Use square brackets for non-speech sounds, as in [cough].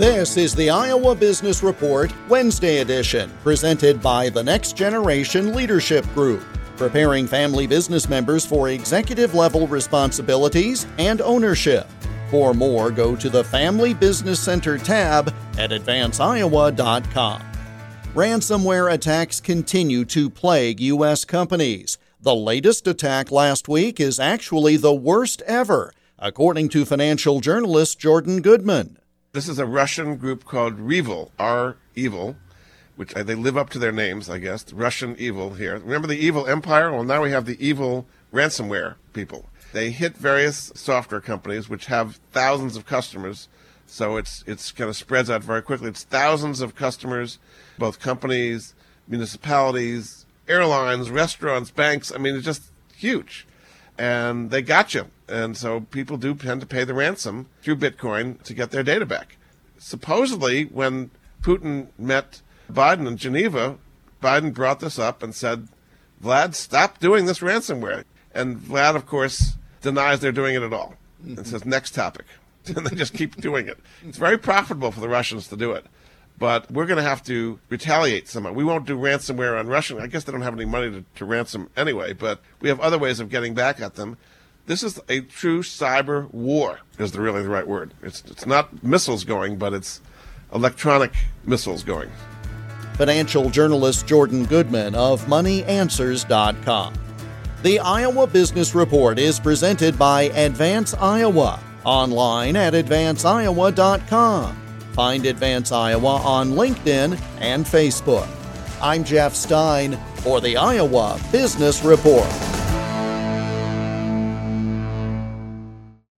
This is the Iowa Business Report Wednesday edition, presented by the Next Generation Leadership Group, preparing family business members for executive level responsibilities and ownership. For more, go to the Family Business Center tab at advanceiowa.com. Ransomware attacks continue to plague U.S. companies. The latest attack last week is actually the worst ever, according to financial journalist Jordan Goodman. This is a Russian group called Revil, R Evil, which uh, they live up to their names, I guess. Russian Evil here. Remember the Evil Empire? Well, now we have the evil ransomware people. They hit various software companies which have thousands of customers, so it's it's kind of spreads out very quickly. It's thousands of customers, both companies, municipalities, airlines, restaurants, banks. I mean, it's just huge and they got you. And so people do tend to pay the ransom through Bitcoin to get their data back. Supposedly, when Putin met Biden in Geneva, Biden brought this up and said, Vlad, stop doing this ransomware. And Vlad, of course, denies they're doing it at all and says, next topic. [laughs] and they just keep doing it. It's very profitable for the Russians to do it but we're going to have to retaliate somehow. We won't do ransomware on Russian. I guess they don't have any money to, to, ransom anyway, but we have other ways of getting back at them. This is a true cyber war, is the, really the right word. It's, it's not missiles going, but it's electronic missiles going. Financial journalist Jordan Goodman of MoneyAnswers.com. The Iowa Business Report is presented by Advance Iowa, online at advanceiowa.com. Find Advance Iowa on LinkedIn and Facebook. I'm Jeff Stein for the Iowa Business Report.